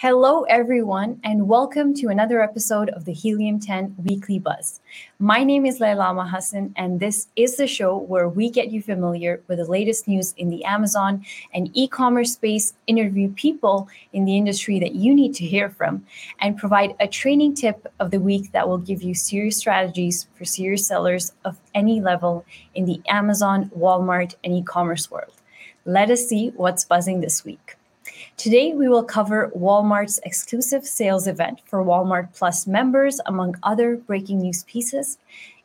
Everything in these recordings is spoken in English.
Hello, everyone, and welcome to another episode of the Helium 10 Weekly Buzz. My name is Lailama Hassan, and this is the show where we get you familiar with the latest news in the Amazon and e commerce space, interview people in the industry that you need to hear from, and provide a training tip of the week that will give you serious strategies for serious sellers of any level in the Amazon, Walmart, and e commerce world. Let us see what's buzzing this week. Today, we will cover Walmart's exclusive sales event for Walmart Plus members, among other breaking news pieces,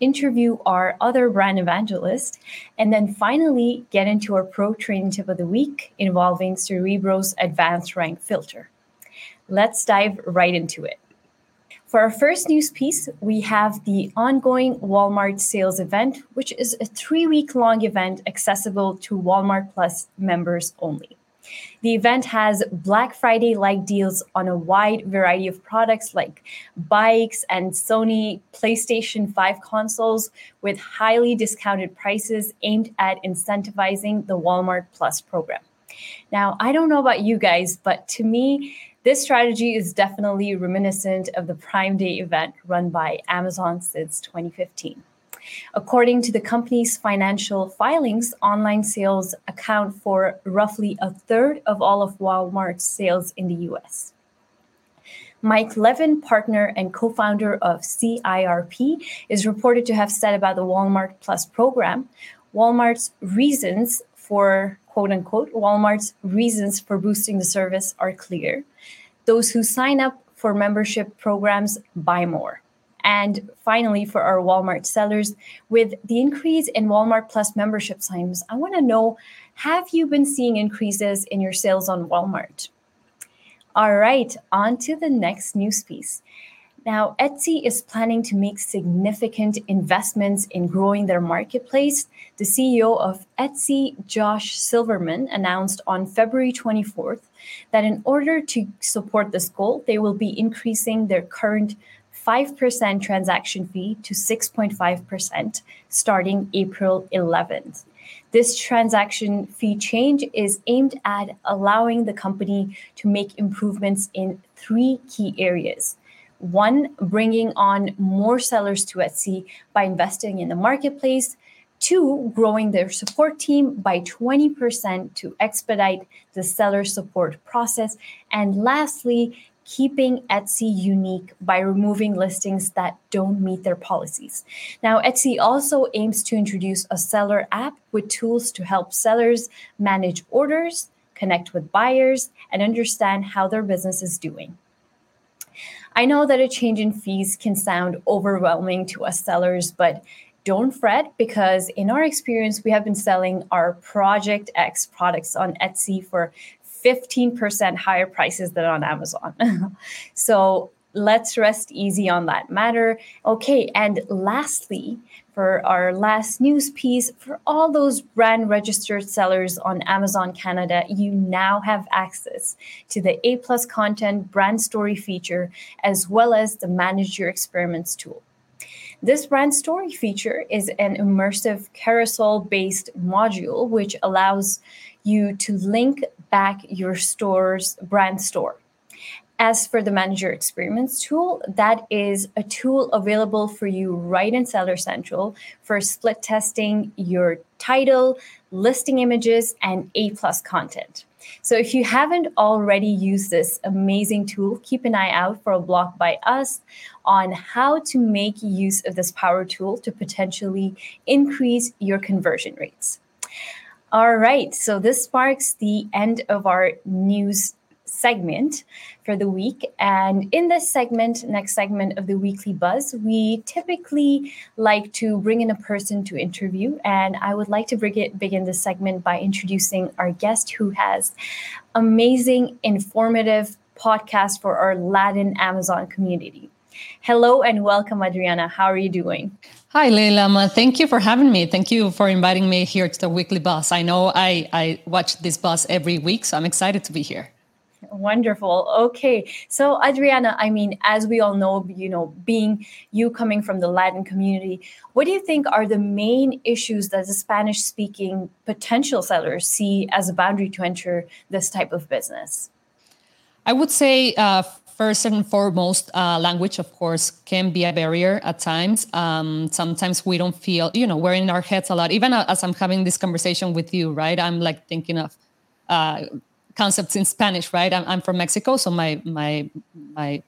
interview our other brand evangelist, and then finally get into our pro training tip of the week involving Cerebro's advanced rank filter. Let's dive right into it. For our first news piece, we have the ongoing Walmart sales event, which is a three week long event accessible to Walmart Plus members only. The event has Black Friday like deals on a wide variety of products like bikes and Sony PlayStation 5 consoles with highly discounted prices aimed at incentivizing the Walmart Plus program. Now, I don't know about you guys, but to me, this strategy is definitely reminiscent of the Prime Day event run by Amazon since 2015. According to the company's financial filings, online sales account for roughly a third of all of Walmart's sales in the US. Mike Levin, partner and co founder of CIRP, is reported to have said about the Walmart Plus program Walmart's reasons for quote unquote, Walmart's reasons for boosting the service are clear. Those who sign up for membership programs buy more. And finally, for our Walmart sellers, with the increase in Walmart Plus membership signs, I want to know have you been seeing increases in your sales on Walmart? All right, on to the next news piece. Now, Etsy is planning to make significant investments in growing their marketplace. The CEO of Etsy, Josh Silverman, announced on February 24th that in order to support this goal, they will be increasing their current 5% transaction fee to 6.5% starting April 11th. This transaction fee change is aimed at allowing the company to make improvements in three key areas. One, bringing on more sellers to Etsy by investing in the marketplace. Two, growing their support team by 20% to expedite the seller support process. And lastly, keeping Etsy unique by removing listings that don't meet their policies. Now, Etsy also aims to introduce a seller app with tools to help sellers manage orders, connect with buyers, and understand how their business is doing. I know that a change in fees can sound overwhelming to us sellers, but don't fret because in our experience, we have been selling our Project X products on Etsy for 15% higher prices than on Amazon. so let's rest easy on that matter. Okay, and lastly, for our last news piece, for all those brand registered sellers on Amazon Canada, you now have access to the A plus content brand story feature as well as the manage your experiments tool. This brand story feature is an immersive carousel based module which allows you to link back your store's brand store. As for the Manage Your Experiments tool, that is a tool available for you right in Seller Central for split testing your title, listing images, and A plus content. So if you haven't already used this amazing tool, keep an eye out for a blog by us on how to make use of this power tool to potentially increase your conversion rates. All right, so this marks the end of our news segment for the week. And in this segment, next segment of the weekly buzz, we typically like to bring in a person to interview. And I would like to it, begin this segment by introducing our guest who has amazing, informative podcast for our Latin Amazon community. Hello and welcome, Adriana. How are you doing? Hi, Leila. Thank you for having me. Thank you for inviting me here to the weekly bus. I know I, I watch this bus every week, so I'm excited to be here. Wonderful. Okay. So, Adriana, I mean, as we all know, you know, being you coming from the Latin community, what do you think are the main issues that the Spanish speaking potential sellers see as a boundary to enter this type of business? I would say uh, first and foremost, uh, language, of course, can be a barrier at times. Um, sometimes we don't feel, you know, we're in our heads a lot. Even as I'm having this conversation with you, right? I'm like thinking of uh, concepts in Spanish, right? I'm, I'm, from Mexico, so my my my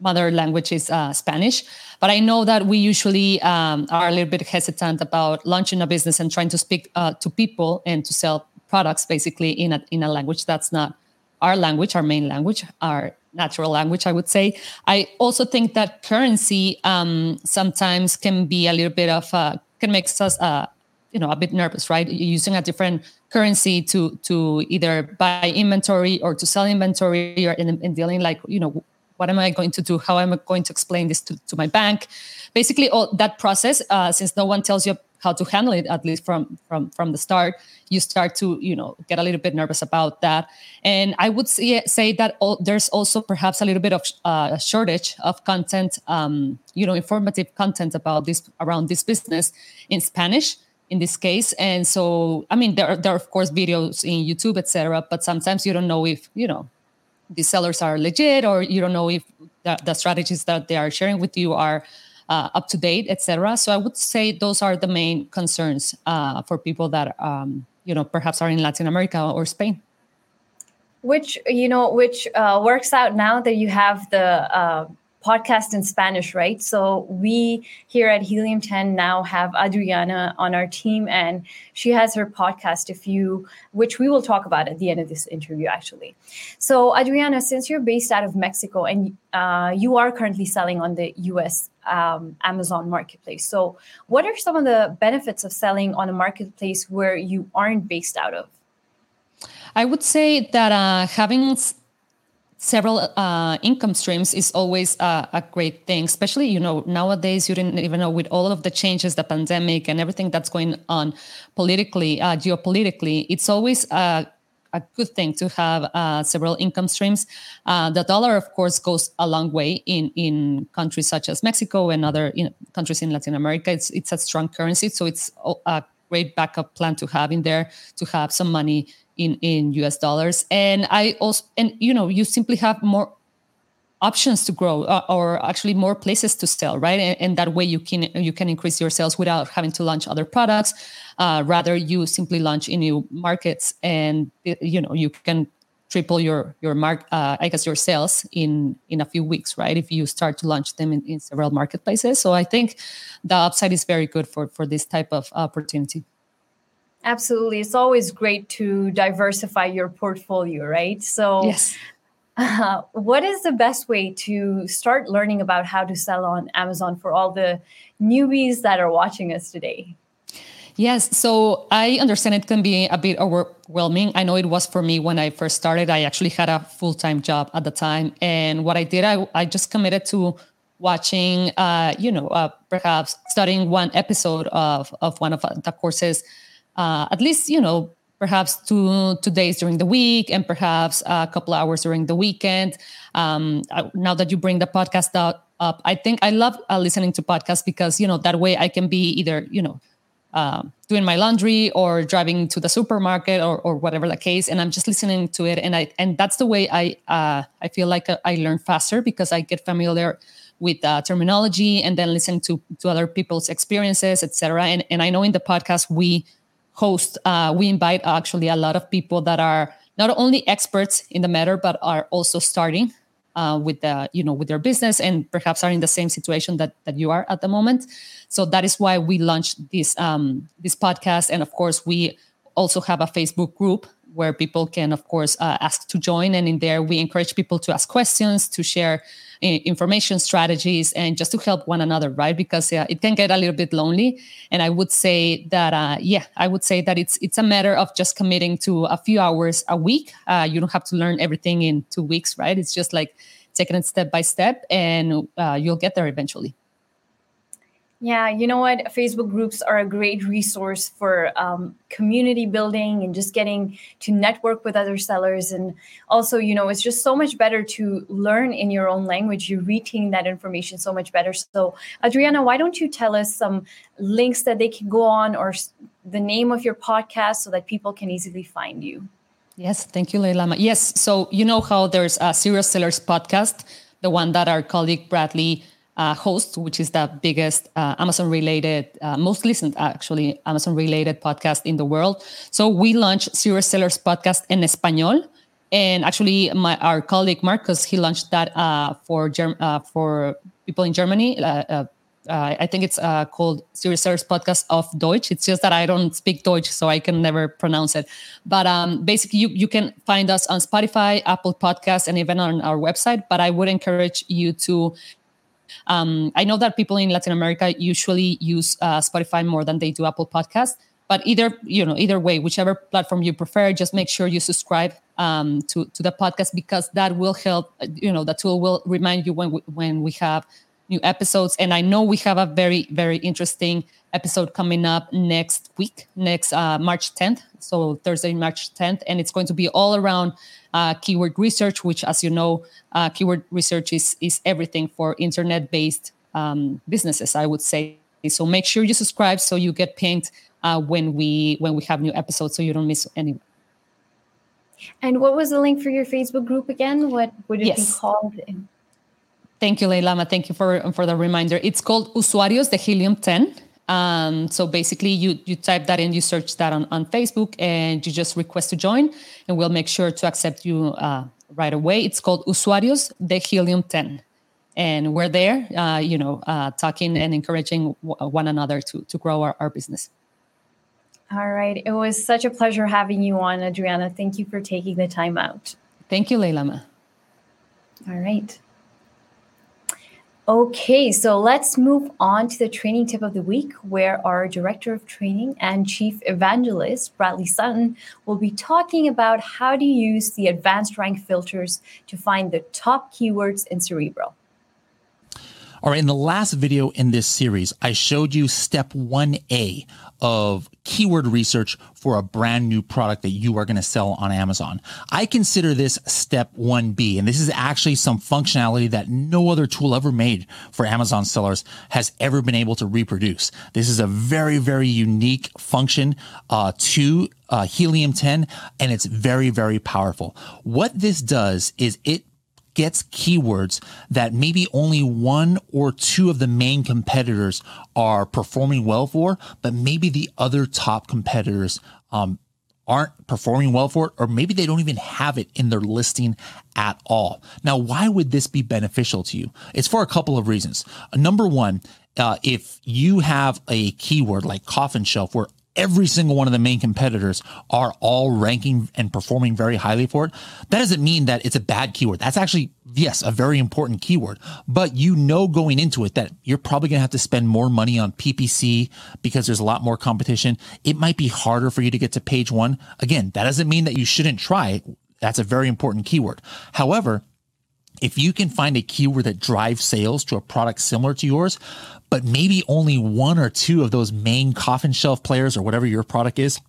mother language is uh, Spanish. But I know that we usually um, are a little bit hesitant about launching a business and trying to speak uh, to people and to sell products, basically in a in a language that's not our language, our main language, our natural language, I would say. I also think that currency um, sometimes can be a little bit of uh, can make us uh, you know a bit nervous, right? Using a different currency to to either buy inventory or to sell inventory or in, in dealing like you know what am I going to do? How am I going to explain this to, to my bank? Basically, all that process, uh, since no one tells you how to handle it at least from from from the start. You start to you know get a little bit nervous about that. And i would say, say that all, there's also perhaps a little bit of uh, shortage of content um, you know informative content about this around this business in spanish in this case. And so i mean there are, there are of course videos in youtube etc but sometimes you don't know if you know the sellers are legit or you don't know if the, the strategies that they are sharing with you are uh, up to date, etc. So I would say those are the main concerns uh, for people that um, you know perhaps are in Latin America or Spain. Which you know, which uh, works out now that you have the uh, podcast in Spanish, right? So we here at Helium 10 now have Adriana on our team, and she has her podcast, if you, which we will talk about at the end of this interview, actually. So Adriana, since you're based out of Mexico and uh, you are currently selling on the U.S. Um, Amazon marketplace, so what are some of the benefits of selling on a marketplace where you aren't based out of? I would say that uh, having several uh, income streams is always uh, a great thing especially you know nowadays you didn't even know with all of the changes the pandemic and everything that's going on politically uh, geopolitically it's always a, a good thing to have uh, several income streams. Uh, the dollar of course goes a long way in in countries such as mexico and other you know, countries in latin america. It's it's a strong currency so it's a great backup plan to have in there to have some money in in US dollars. And I also and you know you simply have more options to grow uh, or actually more places to sell right? And, and, that way you can you can increase your sales without having to launch other products. Uh, rather you simply launch in new markets and you know you can triple your your mark uh, i guess your sales in in a few weeks right? If you start to launch them in, in several marketplaces. So i think the upside is very good for for this type of opportunity Absolutely. It's always great to diversify your portfolio, right? So, yes. Uh, what is the best way to start learning about how to sell on Amazon for all the newbies that are watching us today? Yes, so I understand it can be a bit overwhelming. I know it was for me when I first started. I actually had a full time job at the time. And what I did, I, I just committed to watching, uh, you know, uh, perhaps studying one episode of, of one of the courses uh, at least you know perhaps two two days during the week and perhaps a couple hours during the weekend. Um, now that you bring the podcast up, up i think i love uh, listening to podcasts because you know that way i can be either you know uh, doing my laundry or driving to the supermarket or, or whatever the case and i'm just listening to it. And i and that's the way i uh, i feel like uh, i learn faster because i get familiar with uh, terminology and then listen to to other people's experiences etc and, and i know in the podcast we host, uh, we invite actually a lot of people that are not only experts in the matter, but are also starting uh, with the you know with their business and perhaps are in the same situation that that you are at the moment. So that is why we launched this um, this podcast, and of course we also have a Facebook group where people can, of course, uh, ask to join. And in there, we encourage people to ask questions, to share information strategies and just to help one another right? Because it can get a little bit lonely. And i would say that uh, yeah i would say that it's it's a matter of just committing to a few hours a week. Uh, you don't have to learn everything in two weeks right? It's just like taking it step by step and uh, you'll get there eventually yeah, you know what? Facebook groups are a great resource for um, community building and just getting to network with other sellers. And also, you know, it's just so much better to learn in your own language. You retain that information so much better. So, Adriana, why don't you tell us some links that they can go on or the name of your podcast so that people can easily find you? Yes, thank you, Leila. Yes, so you know how there's a Serious Sellers podcast, the one that our colleague Bradley uh, hosts, which is the biggest uh, Amazon related, uh, most listened actually Amazon related podcast in the world. So we launched Serious Sellers podcast in Espanol. And actually, my our colleague Marcus he launched that uh, for Germ- uh, for people in Germany uh, I think it's called Serious Sellers Podcast auf Deutsch. It's just that I don't speak Deutsch, so I can never pronounce it. But um, basically, you, you can find us on Spotify, Apple Podcasts, and even on our website. But I would encourage you to. Um, I know that people in Latin America usually use uh, Spotify more than they do Apple Podcasts. But either you know, either way, whichever platform you prefer, just make sure you subscribe um, to to the podcast because that will help. You know, the tool will remind you when we, when we have new episodes. And I know we have a very, very interesting episode coming up next week, next uh, March 10th. So Thursday, March 10th. And it's going to be all around uh, keyword research, which, as you know, uh, keyword research is, is everything for internet based um, businesses, I would say. So make sure you subscribe so you get pinged uh, when we when we have new episodes so you don't miss any. And what was the link for your Facebook group again? What would it yes. be called? Thank you, Leilama. Thank you for for the reminder. It's called Usuarios de Helium 10. Um, so basically, you you type that in, you search that on, on Facebook, and you just request to join, and we'll make sure to accept you uh, right away. It's called Usuarios de Helium 10, and we're there, uh, you know, uh, talking and encouraging one another to to grow our, our business. All right, it was such a pleasure having you on, Adriana. Thank you for taking the time out. Thank you, Leilama. All right. Okay, so let's move on to the training tip of the week, where our Director of Training and Chief Evangelist, Bradley Sutton, will be talking about how to use the advanced rank filters to find the top keywords in Cerebro. All right, in the last video in this series, I showed you step 1A of keyword research for a brand new product that you are going to sell on Amazon. I consider this step 1B, and this is actually some functionality that no other tool ever made for Amazon sellers has ever been able to reproduce. This is a very, very unique function uh, to uh, Helium 10, and it's very, very powerful. What this does is it gets keywords that maybe only one or two of the main competitors are performing well for, but maybe the other top competitors um, aren't performing well for it, or maybe they don't even have it in their listing at all. Now, why would this be beneficial to you? It's for a couple of reasons. Number one, uh, if you have a keyword like coffin shelf where every single one of the main competitors are all ranking and performing very highly for it, that doesn't mean that it's a bad keyword. That's actually, yes, a very important keyword, but you know going into it that you're probably going to have to spend more money on PPC because there's a lot more competition. It might be harder for you to get to page one. Again, that doesn't mean that you shouldn't try. That's a very important keyword. However, if you can find a keyword that drives sales to a product similar to yours, but maybe only one or two of those main coffin shelf players or whatever your product is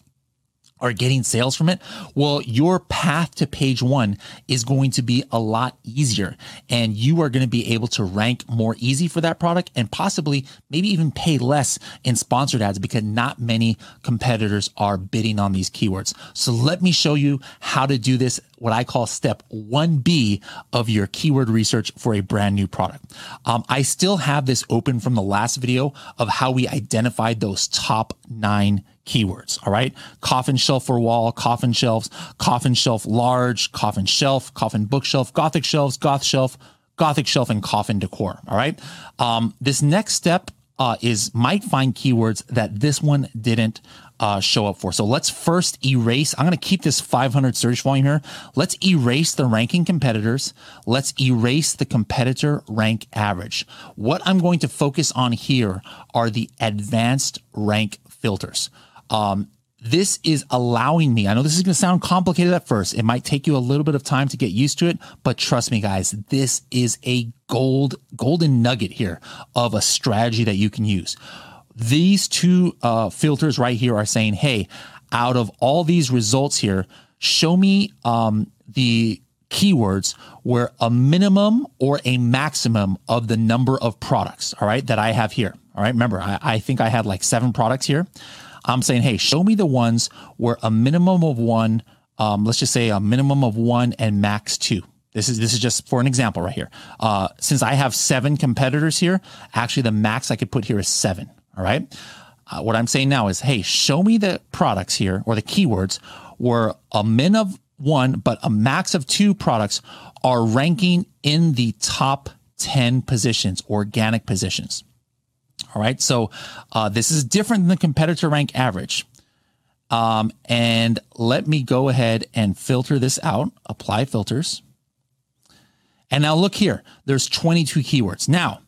are getting sales from it, well, your path to page one is going to be a lot easier and you are going to be able to rank more easy for that product and possibly maybe even pay less in sponsored ads because not many competitors are bidding on these keywords. So let me show you how to do this, what I call step 1B of your keyword research for a brand new product. Um, I still have this open from the last video of how we identified those top nine keywords. All right. Coffin shelf for wall, coffin shelves, coffin shelf large, coffin shelf, coffin bookshelf, gothic shelves, goth shelf, gothic shelf, and coffin decor. All right. Um, this next step uh, is might find keywords that this one didn't uh, show up for. So let's first erase. I'm going to keep this 500 search volume here. Let's erase the ranking competitors. Let's erase the competitor rank average. What I'm going to focus on here are the advanced rank filters. Um, this is allowing me, I know this is going to sound complicated at first. It might take you a little bit of time to get used to it, but trust me, guys, this is a gold, golden nugget here of a strategy that you can use. These two uh, filters right here are saying, hey, out of all these results here, show me um, the keywords where a minimum or a maximum of the number of products, all right, that I have here. All right. Remember, I, I think I had like seven products here. I'm saying, hey, show me the ones where a minimum of one um, let's just say a minimum of one and max two. This is this is just for an example right here. Uh, since I have seven competitors here, actually the max I could put here is seven. All right. Uh, what I'm saying now is, hey, show me the products here or the keywords where a min of one, but a max of two products are ranking in the top 10 positions, organic positions. All right. So uh, this is different than the competitor rank average. Um, and let me go ahead and filter this out, apply filters. And now look here, there's 22 keywords. Now,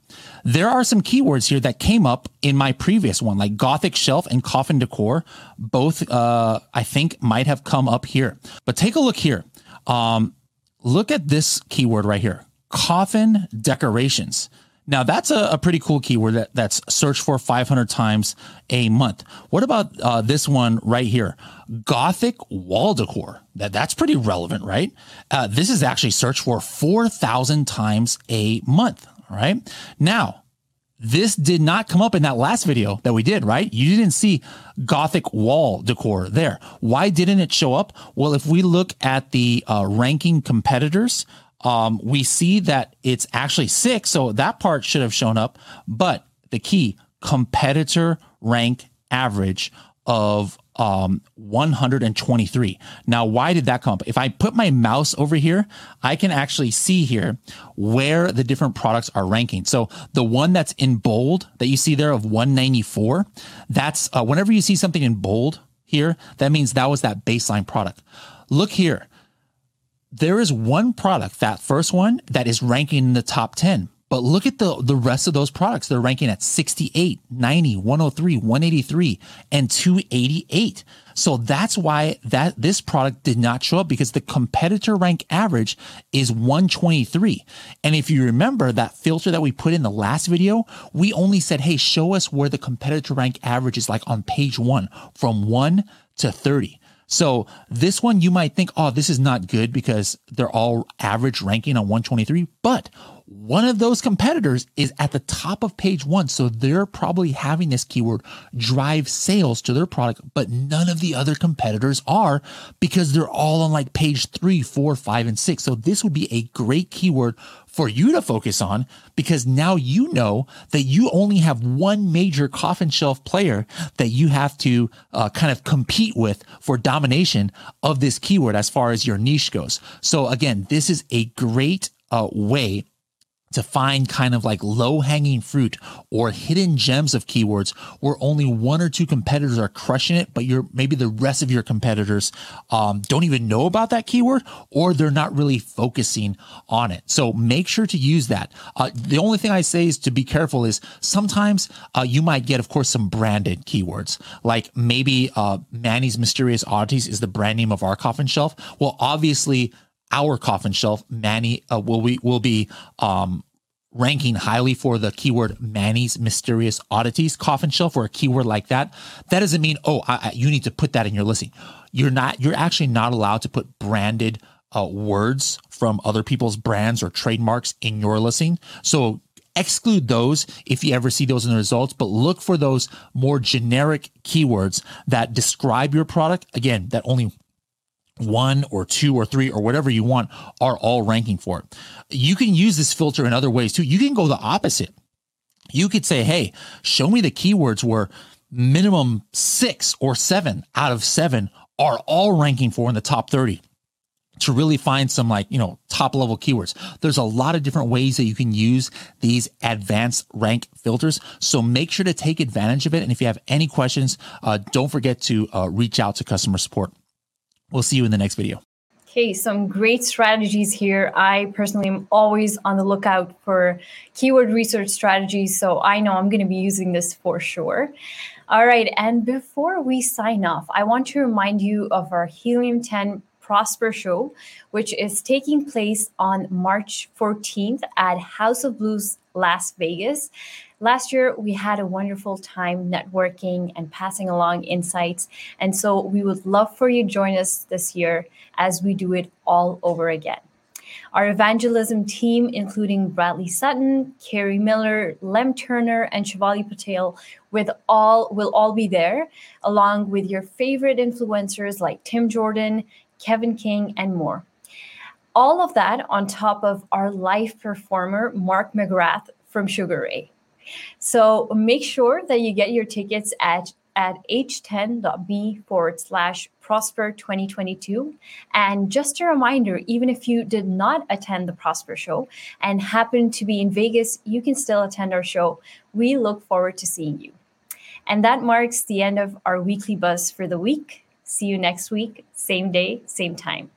there are some keywords here that came up in my previous one, like Gothic shelf and coffin decor. Both, uh, I think, might have come up here. But take a look here. Um, look at this keyword right here coffin decorations. Now that's a, a, pretty cool keyword that, that's searched for 500 times a month. What about uh, this one right here? Gothic wall decor. That that's pretty relevant, right? Uh, this is actually searched for 4,000 times a month. Right. Now, this did not come up in that last video that we did, right? You didn't see Gothic wall decor there. Why didn't it show up? Well, if we look at the uh, ranking competitors, um, we see that it's actually six. So that part should have shown up. But the key competitor rank average of um, 123. Now, why did that come up? If I put my mouse over here, I can actually see here where the different products are ranking. So the one that's in bold that you see there of 194, that's uh, whenever you see something in bold here, that means that was that baseline product. Look here there is one product, that first one, that is ranking in the top 10. But look at the, the rest of those products. They're ranking at 68, 90, 103, 183, and 288. So that's why that this product did not show up because the competitor rank average is 123. And if you remember that filter that we put in the last video, we only said, hey, show us where the competitor rank average is like on page one from one to 30. So this one, you might think, oh, this is not good because they're all average ranking on 123. But one of those competitors is at the top of page one. So they're probably having this keyword drive sales to their product, but none of the other competitors are because they're all on like page three, four, five, and six. So this would be a great keyword for you to focus on because now you know that you only have one major coffin shelf player that you have to uh, kind of compete with for domination of this keyword as far as your niche goes. So again, this is a great uh, way to find kind of like low hanging fruit or hidden gems of keywords where only one or two competitors are crushing it, but you're maybe the rest of your competitors um, don't even know about that keyword or they're not really focusing on it. So make sure to use that. Uh, the only thing I say is to be careful is sometimes uh, you might get, of course, some branded keywords like maybe uh, Manny's Mysterious Oddities is the brand name of our coffin shelf. Well, obviously our coffin shelf, Manny uh, will we will be um, ranking highly for the keyword Manny's mysterious oddities coffin shelf or a keyword like that. That doesn't mean oh I, I, you need to put that in your listing. You're not. You're actually not allowed to put branded uh, words from other people's brands or trademarks in your listing. So exclude those if you ever see those in the results, but look for those more generic keywords that describe your product. Again, that only one or two or three or whatever you want are all ranking for it. You can use this filter in other ways too. You can go the opposite. You could say, hey, show me the keywords where minimum six or seven out of seven are all ranking for in the top 30 to really find some like, you know, top level keywords. There's a lot of different ways that you can use these advanced rank filters. So make sure to take advantage of it. And if you have any questions, uh, don't forget to uh, reach out to customer support. We'll see you in the next video. Okay, some great strategies here. I personally am always on the lookout for keyword research strategies, so I know I'm going to be using this for sure. All right, and before we sign off, I want to remind you of our Helium 10 Prosper Show, which is taking place on March 14th at House of Blues Las Vegas. Last year, we had a wonderful time networking and passing along insights. And so we would love for you to join us this year as we do it all over again. Our evangelism team, including Bradley Sutton, Carrie Miller, Lem Turner, and Shivali Patel, with all will all be there, along with your favorite influencers like Tim Jordan, Kevin King, and more. All of that on top of our live performer, Mark McGrath from Sugar Ray. So make sure that you get your tickets at at h10.b forward slash prosper 2022 and just a reminder even if you did not attend the prosper show and happen to be in vegas you can still attend our show. We look forward to seeing you. And that marks the end of our weekly buzz for the week. See you next week same day same time